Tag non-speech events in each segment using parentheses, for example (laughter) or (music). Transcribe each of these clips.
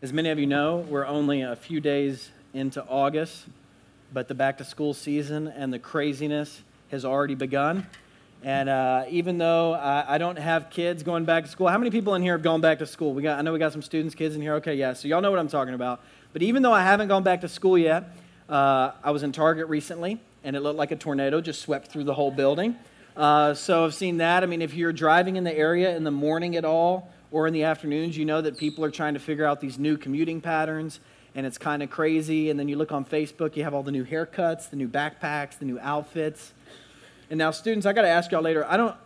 As many of you know, we're only a few days into August, but the back to school season and the craziness has already begun. And uh, even though I, I, don't have kids going back to school, how many people in here have gone back to school? We got, I know we got some students, kids in here. Okay, yeah, so y'all know what I'm talking about. But even though I haven't gone back to school yet, uh, I was in Target recently, and it looked like a tornado just swept through the whole building. Uh, so I've seen that. I mean, if you're driving in the area in the morning at all, or in the afternoons, you know that people are trying to figure out these new commuting patterns and it's kind of crazy. And then you look on Facebook, you have all the new haircuts, the new backpacks, the new outfits. And now, students, I got to ask y'all later. I don't,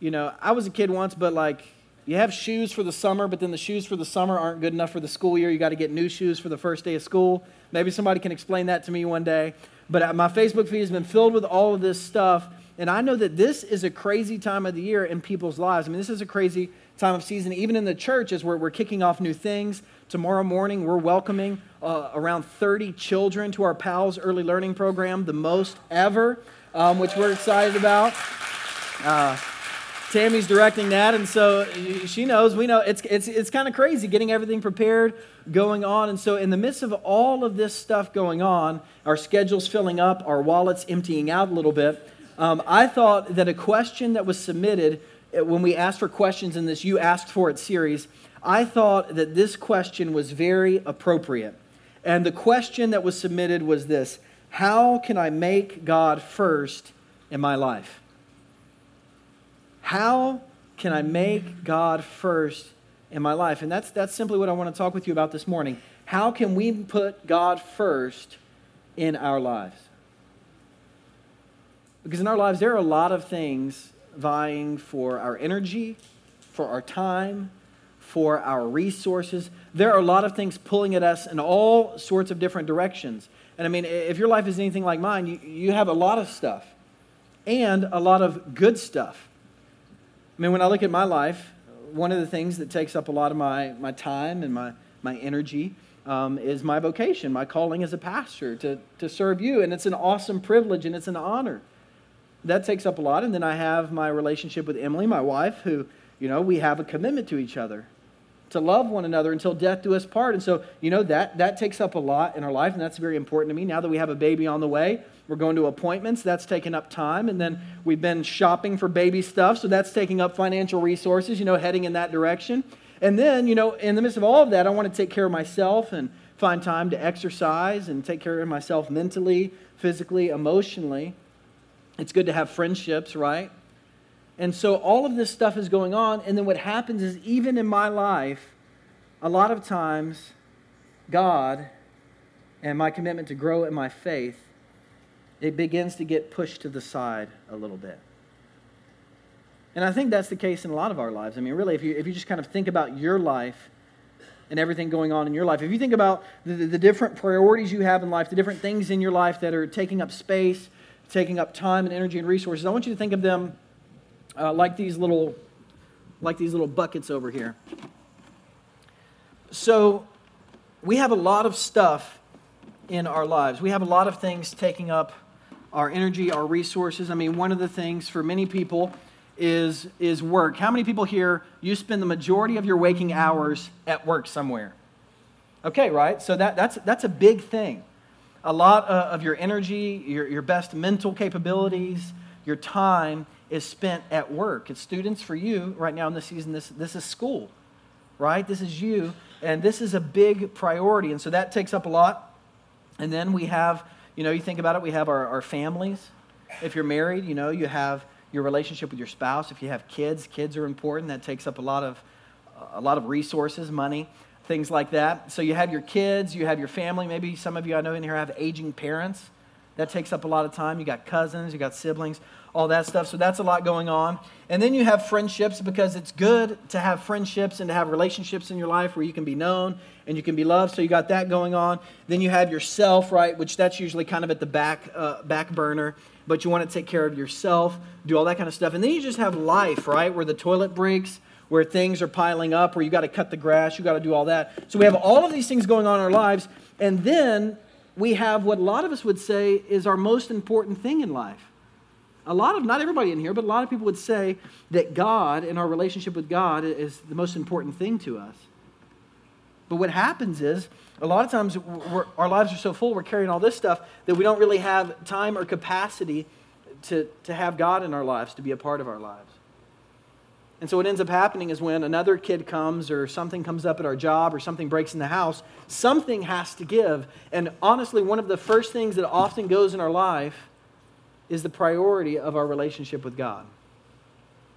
you know, I was a kid once, but like, you have shoes for the summer, but then the shoes for the summer aren't good enough for the school year. You got to get new shoes for the first day of school. Maybe somebody can explain that to me one day. But uh, my Facebook feed has been filled with all of this stuff. And I know that this is a crazy time of the year in people's lives. I mean, this is a crazy time of season, even in the church, as we're, we're kicking off new things. Tomorrow morning, we're welcoming uh, around 30 children to our PALS early learning program, the most ever, um, which we're excited about. Uh, Tammy's directing that, and so she knows. We know it's it's it's kind of crazy getting everything prepared, going on, and so in the midst of all of this stuff going on, our schedules filling up, our wallets emptying out a little bit. Um, I thought that a question that was submitted Uh, when we asked for questions in this You Asked For It series, I thought that this question was very appropriate. And the question that was submitted was this How can I make God first in my life? How can I make God first in my life? And that's, that's simply what I want to talk with you about this morning. How can we put God first in our lives? Because in our lives, there are a lot of things vying for our energy, for our time, for our resources. There are a lot of things pulling at us in all sorts of different directions. And I mean, if your life is anything like mine, you, you have a lot of stuff and a lot of good stuff. I mean, when I look at my life, one of the things that takes up a lot of my, my time and my, my energy um, is my vocation, my calling as a pastor to, to serve you. And it's an awesome privilege and it's an honor that takes up a lot. And then I have my relationship with Emily, my wife, who, you know, we have a commitment to each other to love one another until death do us part. And so, you know, that, that takes up a lot in our life, and that's very important to me. Now that we have a baby on the way, we're going to appointments, that's taking up time. And then we've been shopping for baby stuff, so that's taking up financial resources, you know, heading in that direction. And then, you know, in the midst of all of that, I want to take care of myself and find time to exercise and take care of myself mentally, physically, emotionally. It's good to have friendships, right? And so all of this stuff is going on. And then what happens is, even in my life, a lot of times, God and my commitment to grow in my faith, it begins to get pushed to the side a little bit. And I think that's the case in a lot of our lives. I mean, really, if you, if you just kind of think about your life and everything going on in your life, if you think about the, the different priorities you have in life, the different things in your life that are taking up space, taking up time and energy and resources, I want you to think of them uh, like these little like these little buckets over here. So we have a lot of stuff in our lives. We have a lot of things taking up our energy, our resources. I mean, one of the things for many people is is work. How many people here you spend the majority of your waking hours at work somewhere? Okay, right? So that, that's that's a big thing a lot of your energy, your, your best mental capabilities, your time is spent at work. It's students for you right now in this season, this, this is school, right? This is you, and this is a big priority. And so that takes up a lot. And then we have, you know, you think about it, we have our, our families. If you're married, you know, you have your relationship with your spouse. If you have kids, kids are important. That takes up a lot of, a lot of resources, money things like that. So you have your kids, you have your family. Maybe some of you I know in here have aging parents. That takes up a lot of time. You got cousins, you got siblings, all that stuff. So that's a lot going on. And then you have friendships because it's good to have friendships and to have relationships in your life where you can be known and you can be loved. So you got that going on. Then you have yourself, right, which that's usually kind of at the back uh, back burner. But you want to take care of yourself, do all that kind of stuff. And then you just have life, right, where the toilet breaks where things are piling up, where you got to cut the grass, you got to do all that. So we have all of these things going on in our lives, and then we have what a lot of us would say is our most important thing in life. A lot of, not everybody in here, but a lot of people would say that God and our relationship with God is the most important thing to us. But what happens is, a lot of times our lives are so full, we're carrying all this stuff that we don't really have time or capacity to, to have God in our lives, to be a part of our lives. And so what ends up happening is when another kid comes or something comes up at our job or something breaks in the house, something has to give. And honestly, one of the first things that often goes in our life is the priority of our relationship with God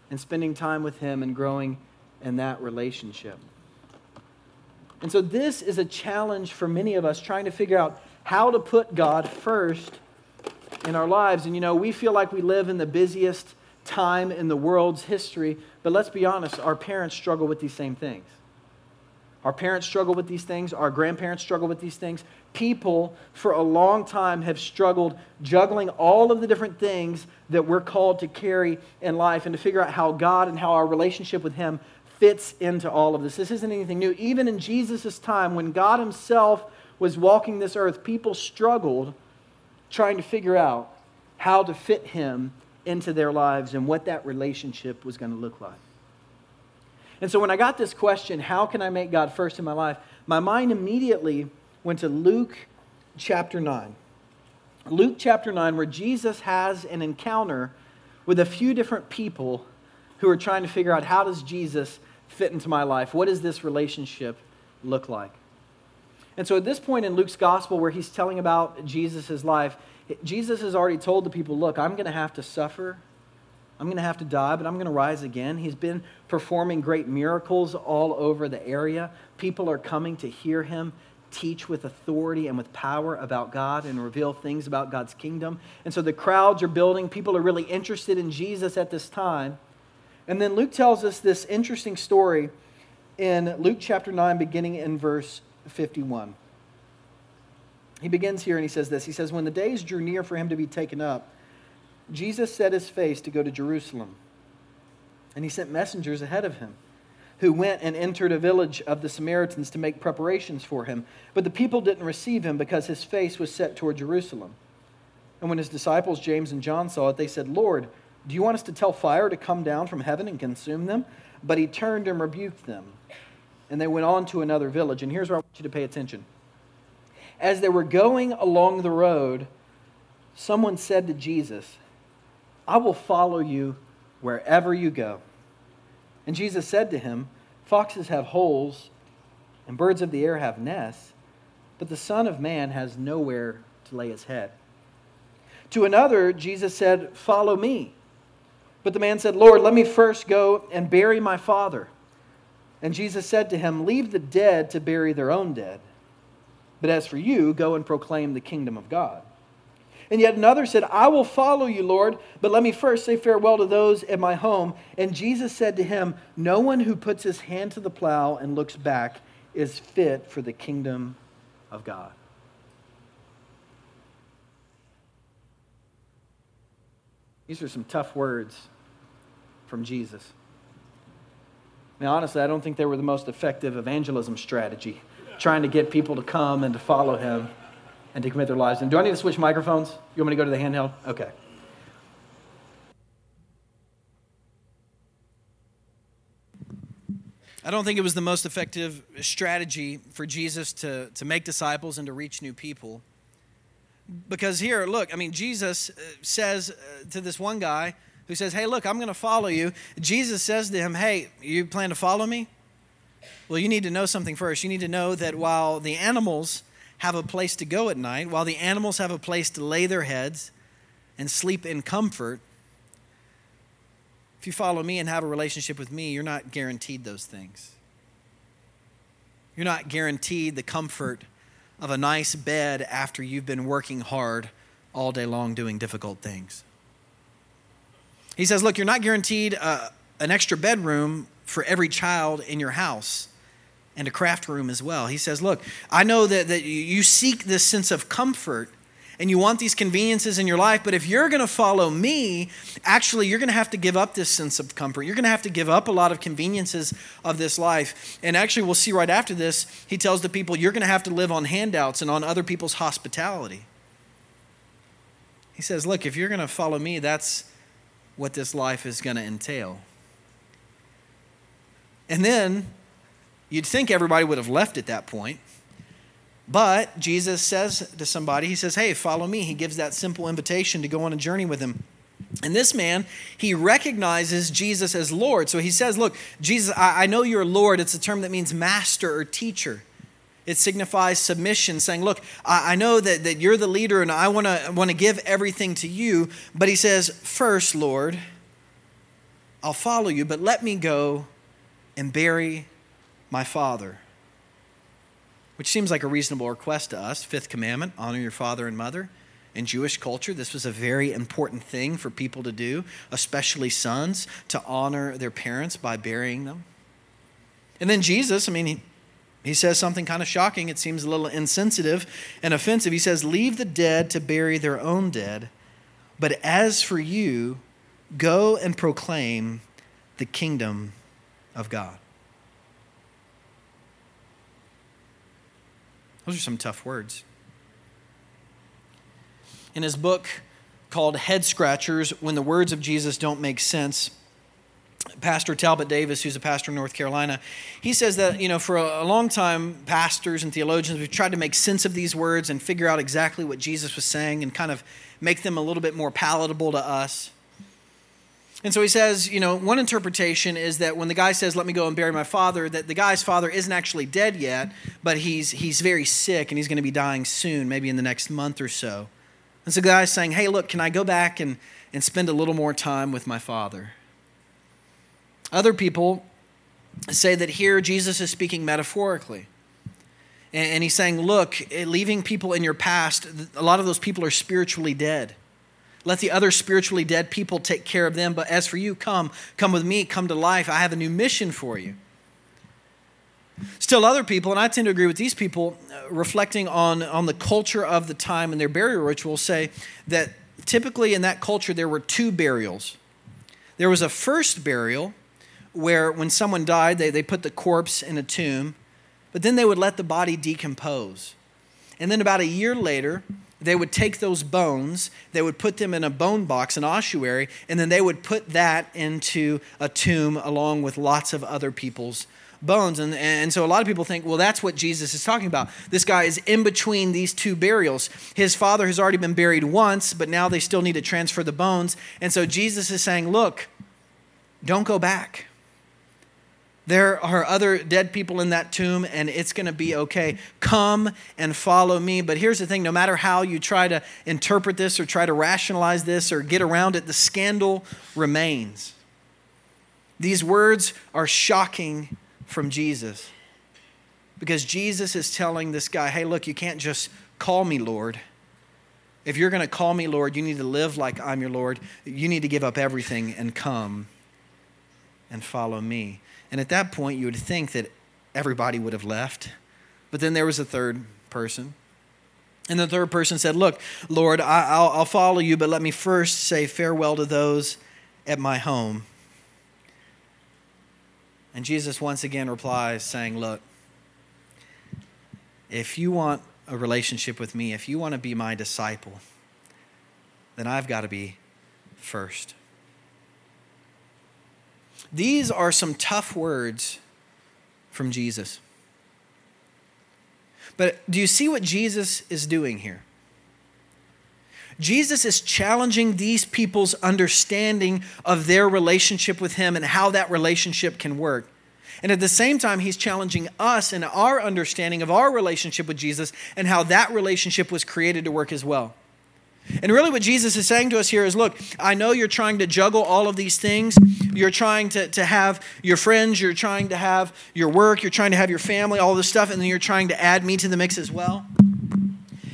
and spending time with Him and growing in that relationship. And so this is a challenge for many of us trying to figure out how to put God first in our lives. And you know, we feel like we live in the busiest time in the world's history, but let's be honest, our parents struggle with these same things. Our parents struggle with these things, our grandparents struggle with these things. People for a long time have struggled juggling all of the different things that we're called to carry in life and to figure out how God and how our relationship with Him fits into all of this. This isn't anything new. Even in Jesus' time, when God Himself was walking this earth, people struggled trying to figure out how to fit Him into their lives and what that relationship was going to look like. And so when I got this question, how can I make God first in my life? My mind immediately went to Luke chapter 9. Luke chapter 9, where Jesus has an encounter with a few different people who are trying to figure out how does Jesus fit into my life? What does this relationship look like? And so at this point in Luke's gospel, where he's telling about Jesus' life, Jesus has already told the people, look, I'm going to have to suffer. I'm going to have to die, but I'm going to rise again. He's been performing great miracles all over the area. People are coming to hear him teach with authority and with power about God and reveal things about God's kingdom. And so the crowds are building. People are really interested in Jesus at this time. And then Luke tells us this interesting story in Luke chapter 9, beginning in verse 51 he begins here and he says this He says, When the days drew near for him to be taken up, Jesus set his face to go to Jerusalem. And he sent messengers ahead of him, who went and entered a village of the Samaritans to make preparations for him. But the people didn't receive him because his face was set toward Jerusalem. And when his disciples, James and John, saw it, they said, Lord, do you want us to tell fire to come down from heaven and consume them? But he turned and rebuked them. And they went on to another village. And here's where I want you to pay attention as they were going along the road, someone said to Jesus, I will follow you wherever you go. And Jesus said to him, Foxes have holes, and birds of the air have nests, but the Son of Man has nowhere to lay his head. To another, Jesus said, Follow me. But the man said, Lord, let me first go and bury my father. And Jesus said to him, Leave the dead to bury their own dead. But as for you, go and proclaim the kingdom of God. And yet another said, I will follow you, Lord, but let me first say farewell to those at my home. And Jesus said to him, No one who puts his hand to the plow and looks back is fit for the kingdom of God. These are some tough words from Jesus. Now, honestly, I don't think they were the most effective evangelism strategy trying to get people to come and to follow him and to commit their lives. And do I need to switch microphones? You want me to go to the handheld? Okay. I don't think it was the most effective strategy for Jesus to, to make disciples and to reach new people. Because here, look, I mean, Jesus uh, says uh, to this one guy who says, Hey, look, I'm going to follow you. Jesus says to him, Hey, you plan to follow me? Well, you need to know something first. You need to know that while the animals have a place to go at night, while the animals have a place to lay their heads and sleep in comfort, if you follow me and have a relationship with me, you're not guaranteed those things. You're not guaranteed the comfort of a nice bed after you've been working hard all day long doing difficult things. He says, Look, you're not guaranteed uh, an extra bedroom for every child in your house and a craft room as well. He says, Look, I know that, that you seek this sense of comfort and you want these conveniences in your life, but if you're going to follow me, actually, you're going to have to give up this sense of comfort. You're going to have to give up a lot of conveniences of this life. And actually, we'll see right after this, he tells the people, You're going to have to live on handouts and on other people's hospitality. He says, Look, if you're going to follow me, that's what this life is going to entail. And then You'd think everybody would have left at that point. But Jesus says to somebody, He says, Hey, follow me. He gives that simple invitation to go on a journey with him. And this man, he recognizes Jesus as Lord. So he says, Look, Jesus, I, I know you're Lord. It's a term that means master or teacher. It signifies submission, saying, Look, I, I know that, that you're the leader and I want to want to give everything to you. But he says, First, Lord, I'll follow you, but let me go and bury my father. Which seems like a reasonable request to us. Fifth commandment honor your father and mother. In Jewish culture, this was a very important thing for people to do, especially sons, to honor their parents by burying them. And then Jesus, I mean, he, he says something kind of shocking. It seems a little insensitive and offensive. He says, Leave the dead to bury their own dead, but as for you, go and proclaim the kingdom of God. Those are some tough words. In his book called Head Scratchers When the Words of Jesus Don't Make Sense, Pastor Talbot Davis, who's a pastor in North Carolina, he says that, you know, for a, long time, pastors and theologians, we've tried to make sense of these words and figure out exactly what Jesus was saying and kind of make them a little bit more palatable to us. And so he says, you know, one interpretation is that when the guy says, "Let me go and bury my father," that the guy's father isn't actually dead yet, but he's he's very sick and he's going to be dying soon, maybe in the next month or so. And so the guy's saying, "Hey, look, can I go back and and spend a little more time with my father?" Other people say that here Jesus is speaking metaphorically. And he's saying, look, eh, leaving people in your past, a lot of those people are spiritually dead. Let the other spiritually dead people take care of them. But as for you, come, come with me, come to life. I have a new mission for you. Still, other people, and I tend to agree with these people, uh, reflecting on, on the culture of the time and their burial rituals, say that typically in that culture there were two burials. There was a first burial where when someone died, they, they put the corpse in a tomb, but then they would let the body decompose. And then about a year later, they would take those bones, they would put them in a bone box, an ossuary, and then they would put that into a tomb along with lots of other people's bones. And, and so a lot of people think, well, that's what Jesus is talking about. This guy is in between these two burials. His father has already been buried once, but now they still need to transfer the bones. And so Jesus is saying, look, don't go back. There are other dead people in that tomb, and it's going to be okay. Come and follow me. But here's the thing no matter how you try to interpret this or try to rationalize this or get around it, the scandal remains. These words are shocking from Jesus because Jesus is telling this guy, hey, look, you can't just call me Lord. If you're going to call me Lord, you need to live like I'm your Lord. You need to give up everything and come and follow me. And at that point, you would think that everybody would have left. But then there was a third person. And the third person said, Look, Lord, I, will follow you, but let me first say farewell to those at my home. And Jesus once again replies, saying, Look, if you want a relationship with me, if you want to be my disciple, then I've got to be first. These are some tough words from Jesus. But do you see what Jesus is doing here? Jesus is challenging these people's understanding of their relationship with Him and how that relationship can work. And at the same time, He's challenging us in our understanding of our relationship with Jesus and how that relationship was created to work as well. And really, what Jesus is saying to us here is look, I know you're trying to juggle all of these things. You're trying to, to have your friends, you're trying to have your work, you're trying to have your family, all this stuff, and then you're trying to add me to the mix as well.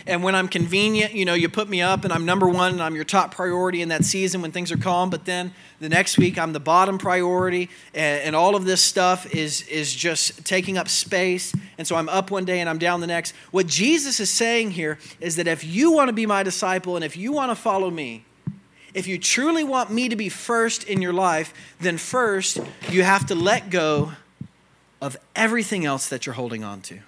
And when I'm convenient, you know, you put me up and I'm number one and I'm your top priority in that season when things are calm. But then the next week I'm the bottom priority and, and all of this stuff is, is just taking up space. And so I'm up one day and I'm down the next. What Jesus is saying here is that if you want to be my disciple and if you want to follow me, if you truly want me to be first in your life, then first you have to let go of everything else that you're holding on to.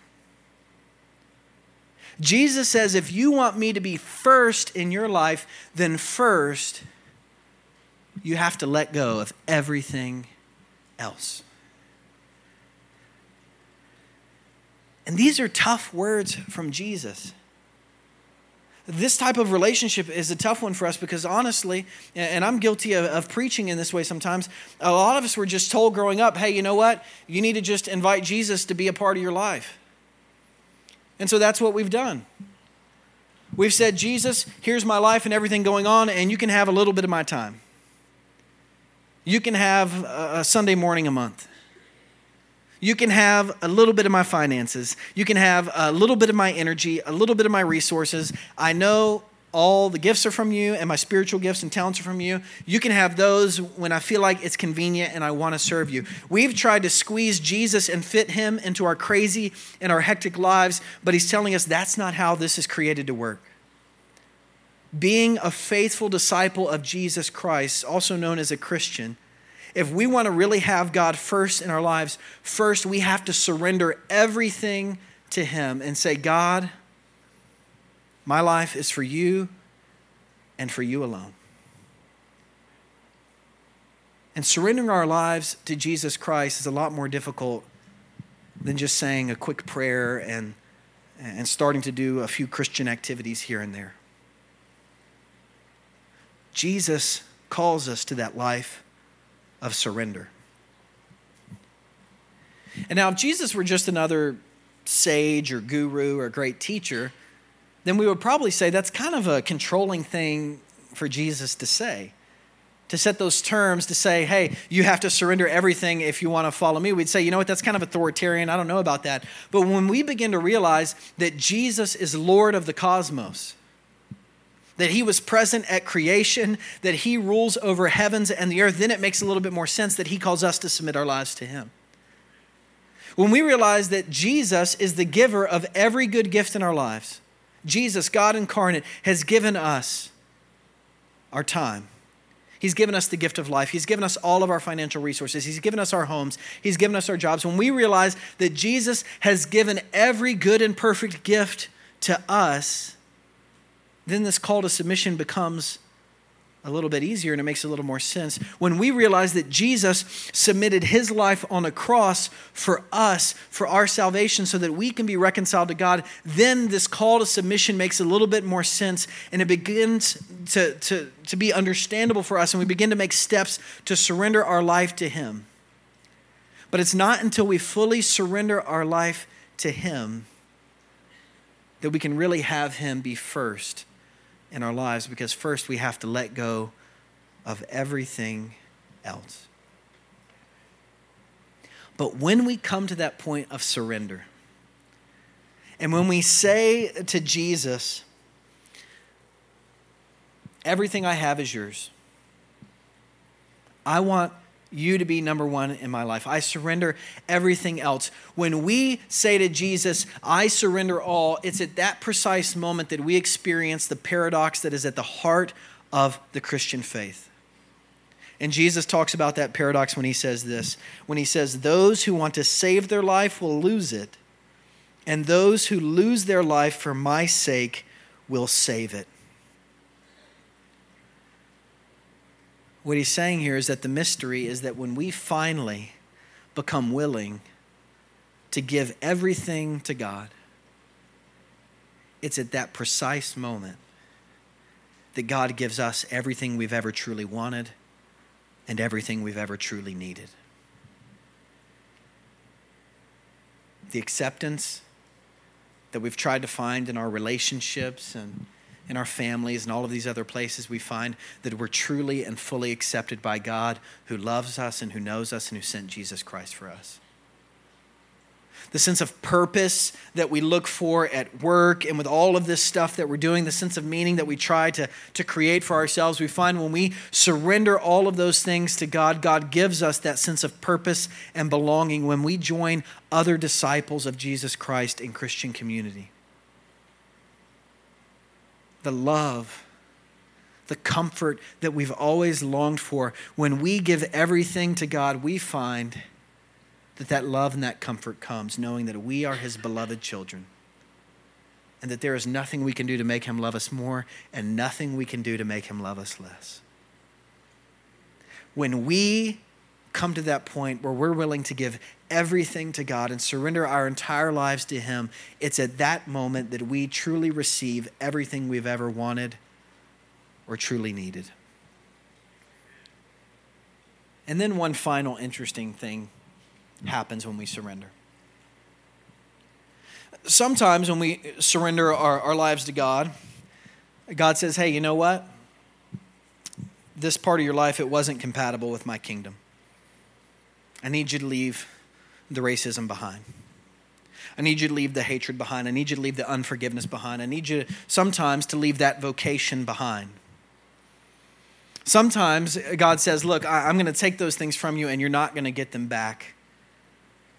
Jesus says, if you want me to be first in your life, then first you have to let go of everything else. And these are tough words from Jesus. This type of relationship is a tough one for us because honestly, and I'm guilty of, of, preaching in this way sometimes, a lot of us were just told growing up, hey, you know what? You need to just invite Jesus to be a part of your life. And so that's what we've done. We've said, Jesus, here's my life and everything going on, and you can have a little bit of my time. You can have a Sunday morning a month. You can have a little bit of my finances. You can have a little bit of my energy, a little bit of my resources. I know all the gifts are from you and my spiritual gifts and talents are from you. You can have those when I feel like it's convenient and I want to serve you. We've tried to squeeze Jesus and fit him into our crazy and our hectic lives, but he's telling us that's not how this is created to work. Being a faithful disciple of Jesus Christ, also known as a Christian, if we want to really have God first in our lives, first we have to surrender everything to Him and say, God, my life is for you and for you alone. And surrendering our lives to Jesus Christ is a lot more difficult than just saying a quick prayer and, and starting to do a few Christian activities here and there. Jesus calls us to that life of surrender. And now, if Jesus were just another sage or guru or great teacher, then we would probably say that's kind of a controlling thing for Jesus to say. To set those terms, to say, hey, you have to surrender everything if you want to follow me, we'd say, you know what, that's kind of authoritarian. I don't know about that. But when we begin to realize that Jesus is Lord of the cosmos, that he was present at creation, that he rules over heavens and the earth, then it makes a little bit more sense that he calls us to submit our lives to him. When we realize that Jesus is the giver of every good gift in our lives, Jesus, God incarnate, has given us our time. He's given us the gift of life. He's given us all of our financial resources. He's given us our homes. He's given us our jobs. When we realize that Jesus has given every good and perfect gift to us, then this call to submission becomes a little bit easier and it makes a little more sense. When we realize that Jesus submitted his life on a cross for us, for our salvation, so that we can be reconciled to God, then this call to submission makes a little bit more sense and it begins to, to, to be understandable for us and we begin to make steps to surrender our life to him. But it's not until we fully surrender our life to him that we can really have him be first in our lives because first we have to let go of everything else. But when we come to that point of surrender, and when we say to Jesus, Everything I have is yours, I want you to be number one in my life. I surrender everything else. When we say to Jesus, I surrender all, it's at that precise moment that we experience the paradox that is at the heart of the Christian faith. And Jesus talks about that paradox when he says this when he says, Those who want to save their life will lose it, and those who lose their life for my sake will save it. What he's saying here is that the mystery is that when we finally become willing to give everything to God, it's at that precise moment that God gives us everything we've ever truly wanted and everything we've ever truly needed. The acceptance that we've tried to find in our relationships and in our families and all of these other places, we find that we're truly and fully accepted by God who loves us and who knows us and who sent Jesus Christ for us. The sense of purpose that we look for at work and with all of this stuff that we're doing, the sense of meaning that we try to, to create for ourselves, we find when we surrender all of those things to God, God gives us that sense of purpose and belonging when we join other disciples of Jesus Christ in Christian community the love, the comfort that we've always longed for. When we give everything to God, we find that that love and that comfort comes, knowing that we are His beloved children and that there is nothing we can do to make Him love us more and nothing we can do to make Him love us less. When we come to that point where we're willing to give everything to God and surrender our entire lives to Him, it's at that moment that we truly receive everything we've ever wanted or truly needed. And then one final interesting thing happens when we surrender. Sometimes when we surrender our, our lives to God, God says, hey, you know what? This part of your life, it wasn't compatible with my kingdom. I need you to leave the racism behind. I need you to leave the hatred behind. I need you to leave the unforgiveness behind. I need you sometimes to leave that vocation behind. Sometimes God says, Look, I'm going to take those things from you and you're not going to get them back.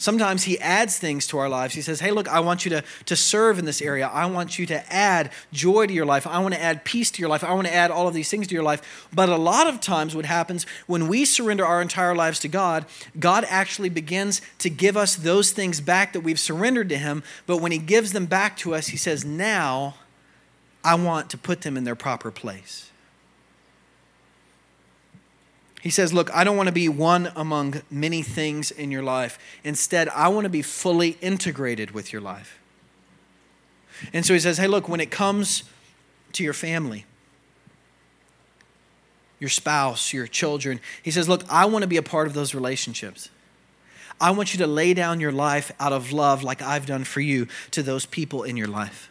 Sometimes he adds things to our lives. He says, Hey, look, I want you to, to serve in this area. I want you to add joy to your life. I want to add peace to your life. I want to add all of these things to your life. But a lot of times, what happens when we surrender our entire lives to God, God actually begins to give us those things back that we've surrendered to Him. But when He gives them back to us, He says, Now I want to put them in their proper place. He says, Look, I don't want to be one among many things in your life. Instead, I want to be fully integrated with your life. And so he says, Hey, look, when it comes to your family, your spouse, your children, he says, Look, I want to be a part of those relationships. I want you to lay down your life out of love, like I've done for you, to those people in your life.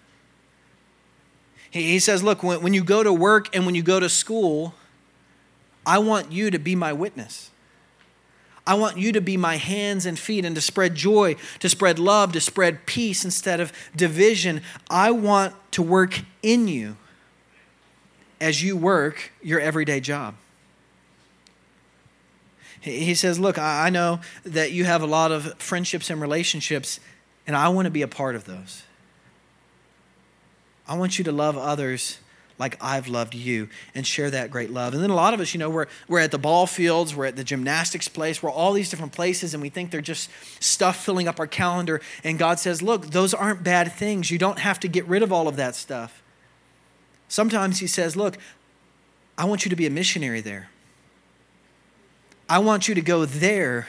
He says, Look, when you go to work and when you go to school, I want you to be my witness. I want you to be my hands and feet and to spread joy, to spread love, to spread peace instead of division. I want to work in you as you work your everyday job. He says, Look, I know that you have a lot of friendships and relationships, and I want to be a part of those. I want you to love others like I've loved you and share that great love. And then a lot of us, you know, we're, we're at the ball fields, we're at the gymnastics place, we're all these different places, and we think they're just stuff filling up our calendar. And God says, look, those aren't bad things. You don't have to get rid of all of that stuff. Sometimes He says, look, I want you to be a missionary there. I want you to go there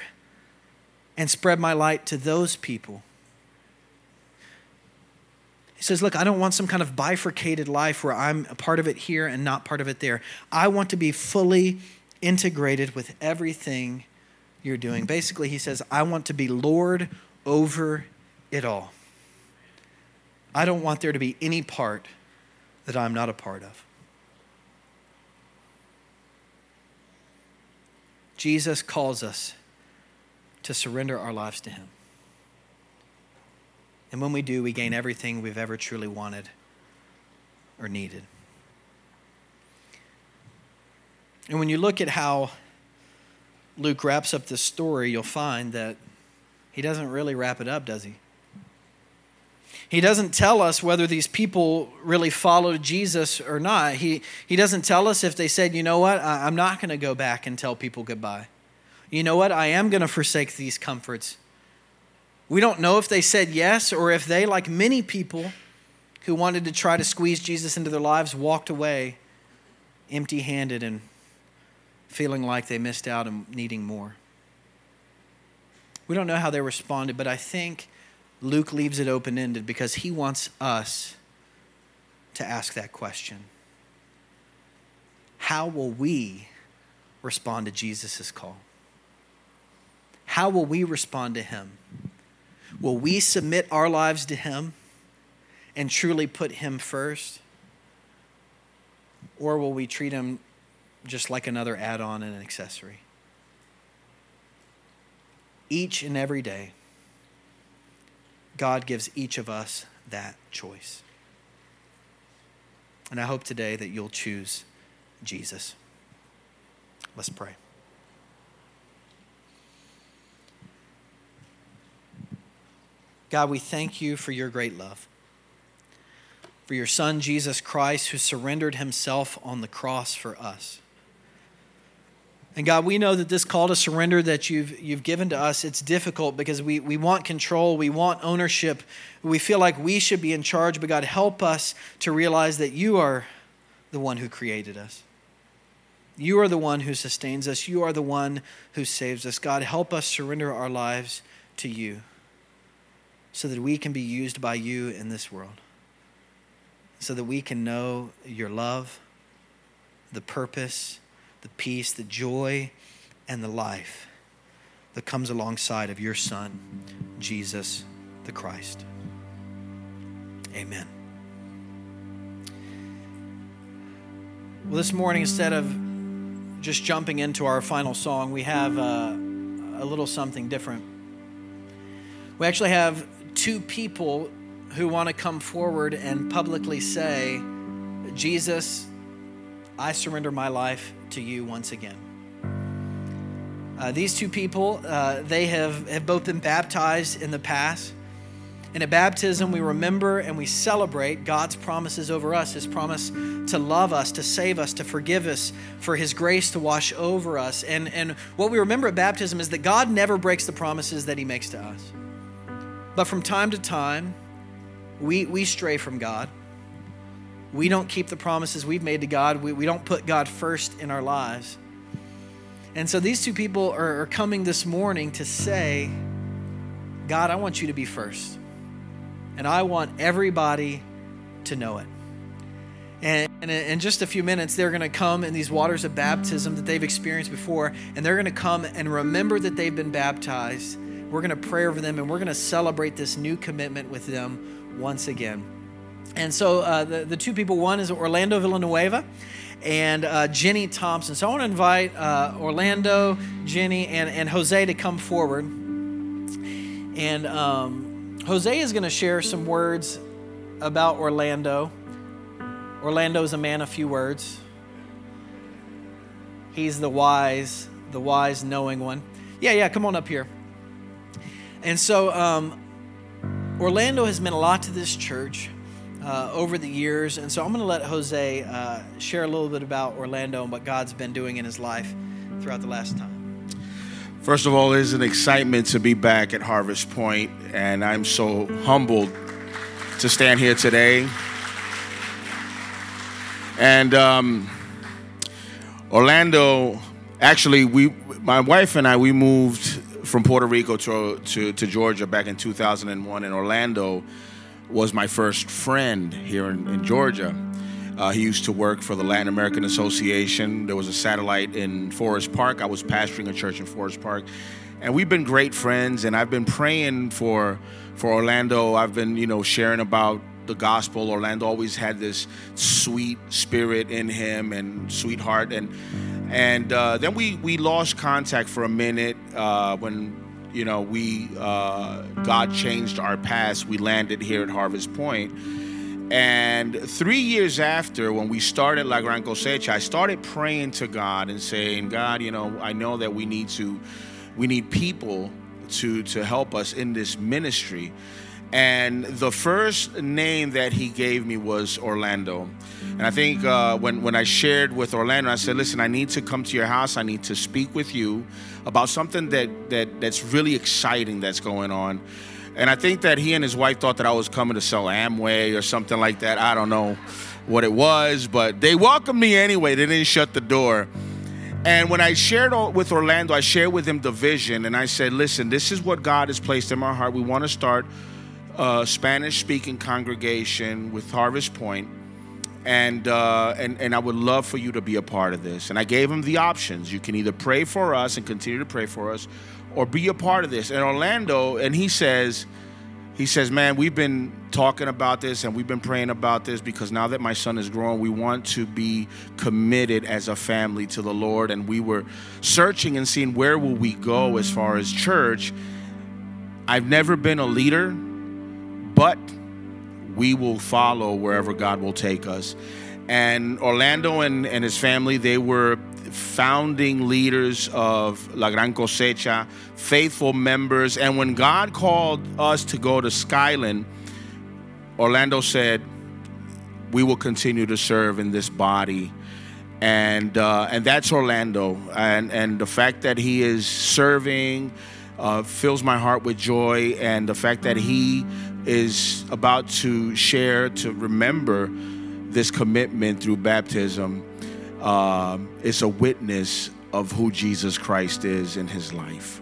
and spread my light to those people. He says, Look, I don't want some kind of bifurcated life where I'm a part of it here and not part of it there. I want to be fully integrated with everything you're doing. Basically, he says, I want to be Lord over it all. I don't want there to be any part that I'm not a part of. Jesus calls us to surrender our lives to him. And when we do, we gain everything we've ever truly wanted or needed. And when you look at how Luke wraps up this story, you'll find that he doesn't really wrap it up, does he? He doesn't tell us whether these people really followed Jesus or not. He, he doesn't tell us if they said, you know what, I'm not going to go back and tell people goodbye. You know what, I am going to forsake these comforts. We don't know if they said yes or if they, like many people who wanted to try to squeeze Jesus into their lives, walked away empty handed and feeling like they missed out and needing more. We don't know how they responded, but I think Luke leaves it open ended because he wants us to ask that question How will we respond to Jesus' call? How will we respond to him? Will we submit our lives to Him and truly put Him first? Or will we treat Him just like another add on and an accessory? Each and every day, God gives each of us that choice. And I hope today that you'll choose Jesus. Let's pray. God, we thank you for your great love, for your Son, Jesus Christ, who surrendered himself on the cross for us. And God, we know that this call to surrender that you've, you've given to us, it's difficult because we, we want control, we want ownership, we feel like we should be in charge, but God, help us to realize that you are the one who created us. You are the one who sustains us. You are the one who saves us. God, help us surrender our lives to you so that we can be used by you in this world, so that we can know your love, the purpose, the peace, the joy, and the life that comes alongside of your Son, Jesus the Christ. Amen. Well, this morning, instead of just jumping into our final song, we have uh, a little something different. We actually have two people who want to come forward and publicly say, Jesus, I surrender my life to you once again. Uh, these two people, uh, they have, have both been baptized in the past. And at baptism, we remember and we celebrate God's promises over us His promise to love us, to save us, to forgive us, for His grace to wash over us. And, and what we remember at baptism is that God never breaks the promises that He makes to us. But from time to time, we, we stray from God. We don't keep the promises we've made to God, we, we don't put God first in our lives. And so these two people are, are coming this morning to say, God, I want you to be first. And I want everybody to know it. And, and in just a few minutes, they're going to come in these waters of baptism that they've experienced before, and they're going to come and remember that they've been baptized. We're going to pray over them, and we're going to celebrate this new commitment with them once again. And so uh, the, the two people, one is Orlando Villanueva and uh, Jenny Thompson. So I want to invite uh, Orlando, Jenny, and, and Jose to come forward. And um, Jose is going to share some words about Orlando. Orlando is a man of few words. He's the wise, the wise, knowing one. Yeah, yeah, come on up here. And so um, Orlando has meant a lot to this church uh, over the years. And so I'm going to let Jose uh, share a little bit about Orlando and what God's been doing in his life throughout the last time. First of all, it's an excitement to be back at Harvest Point, and I'm so humbled to stand here today. And um, Orlando, actually, we, my wife and I, we moved from Puerto Rico to, to, to Georgia back in 2001, in Orlando was my first friend here in, in Georgia. Uh, he used to work for the Latin American Association. There was a satellite in Forest Park. I was pastoring a church in Forest Park, and we've been great friends. And I've been praying for for Orlando. I've been, you know, sharing about the gospel. Orlando always had this sweet spirit in him and sweetheart, and and uh, then we we lost contact for a minute uh, when you know, we uh, God changed our past. We landed here at Harvest Point. And three years after, when we started La Gran Cosecha, I started praying to God and saying, God, you know, I know that we need to, we need people to to help us in this ministry. And the first name that he gave me was Orlando. And I think uh, when, when I shared with Orlando, I said, listen, I need to come to your house. I need to speak with you about something that, that that's really exciting that's going on. And I think that he and his wife thought that I was coming to sell Amway or something like that. I don't know what it was, but they welcomed me anyway. They didn't shut the door. And when I shared with Orlando, I shared with him the vision, and I said, listen, this is what God has placed in my heart. We want to start a Spanish speaking congregation with Harvest Point and, uh, and and I would love for you to be a part of this. And I gave him the options. You can either pray for us and continue to pray for us, or be a part of this. And Orlando, and he says, he says, man, we've been talking about this and we've been praying about this because now that my son is grown, we want to be committed as a family to the Lord. And we were searching and seeing where will we go as far as church. I've never been a leader, but we will follow wherever God will take us. And Orlando and, and his family, they were founding leaders of La Gran Cosecha, faithful members. And when God called us to go to Skyland, Orlando said, We will continue to serve in this body. And, uh, and that's Orlando. And, and the fact that he is serving uh, fills my heart with joy. And the fact that he is about to share, to remember this commitment through baptism. um, it's a witness of who Jesus Christ is in his life.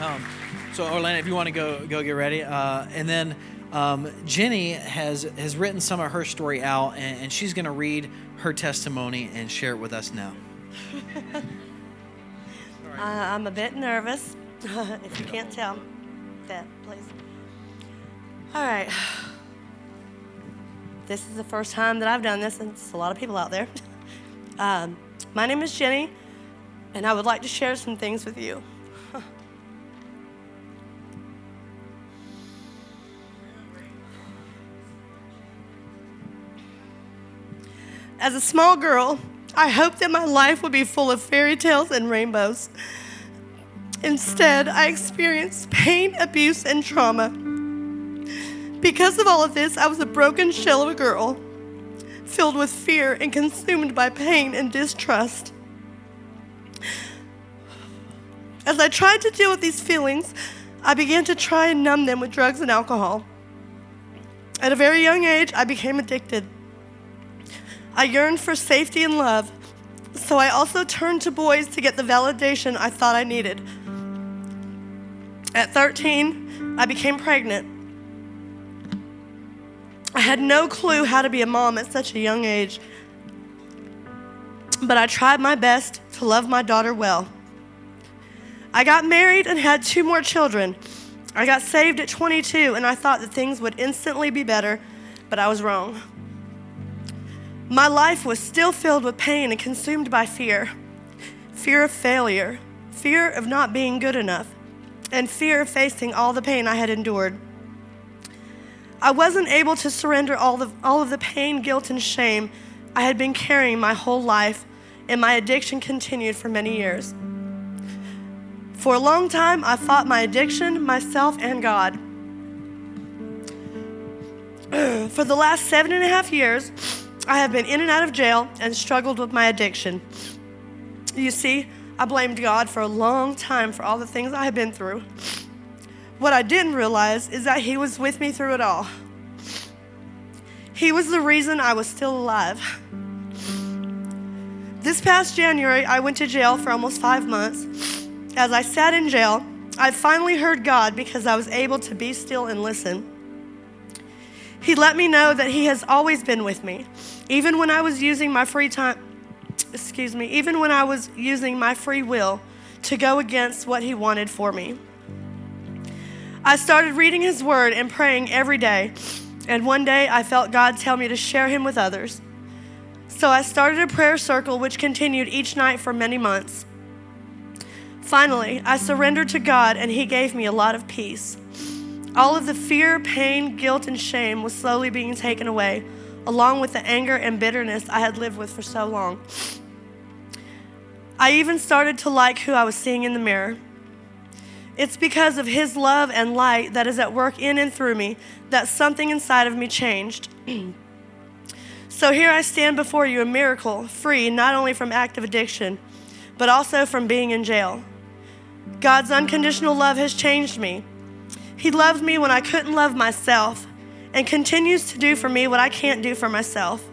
Um, so Orlando, if you want to go go get ready, uh, and then um, Jenny has has written some of her story out, and, and she's going to read her testimony and share it with us now. (laughs) Uh, I'm a bit nervous, (laughs) if you can't tell. That, please. All right. (sighs) This is the first time that I've done this, and it's a lot of people out there. (laughs) Um, my name is Jenny, and I would like to share some things with you. (laughs) As a small girl, I hoped that my life would be full of fairy tales and rainbows. Instead, I experienced pain, abuse, and trauma. Because of all of this, I was a broken shell of a girl, filled with fear and consumed by pain and distrust. As I tried to deal with these feelings, I began to try and numb them with drugs and alcohol. At a very young age, I became addicted. I yearned for safety and love, so I also turned to boys to get the validation I thought I needed. At 13, I became pregnant. I had no clue how to be a mom at such a young age, but I tried my best to love my daughter well. I got married and had two more children. I got saved at 22 and I thought that things would instantly be better, but I was wrong. My life was still filled with pain and consumed by fear fear of failure, fear of not being good enough, and fear of facing all the pain I had endured. I wasn't able to surrender all, the, all of the pain, guilt, and shame I had been carrying my whole life, and my addiction continued for many years. For a long time, I fought my addiction, myself, and God. (clears throat) for the last seven and a half years, I have been in and out of jail and struggled with my addiction. You see, I blamed God for a long time for all the things I had been through. What I didn't realize is that He was with me through it all. He was the reason I was still alive. This past January, I went to jail for almost five months. As I sat in jail, I finally heard God because I was able to be still and listen. He let me know that He has always been with me, even when I was using my free time, excuse me, even when I was using my free will to go against what He wanted for me. I started reading His Word and praying every day, and one day I felt God tell me to share Him with others. So I started a prayer circle which continued each night for many months. Finally, I surrendered to God, and He gave me a lot of peace. All of the fear, pain, guilt, and shame was slowly being taken away, along with the anger and bitterness I had lived with for so long. I even started to like who I was seeing in the mirror. It's because of His love and light that is at work in and through me that something inside of me changed. (clears throat) so here I stand before you, a miracle, free not only from active addiction, but also from being in jail. God's unconditional love has changed me. He loved me when I couldn't love myself and continues to do for me what I can't do for myself.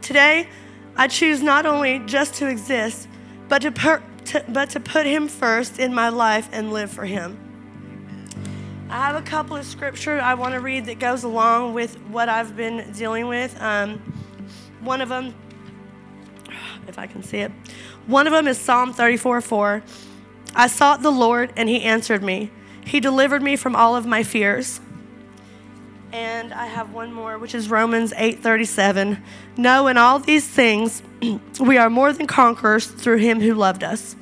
Today, I choose not only just to exist, but to, per, to, but to put Him first in my life and live for Him. I have a couple of scripture I want to read that goes along with what I've been dealing with. Um, one of them, if I can see it, one of them is Psalm 34 4. I sought the Lord, and He answered me. He delivered me from all of my fears. And I have one more, which is Romans 8:37. No, in all these things, (clears throat) we are more than conquerors through him who loved us.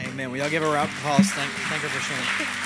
Amen. Will y'all give a round of applause? Thank, thank her for sharing.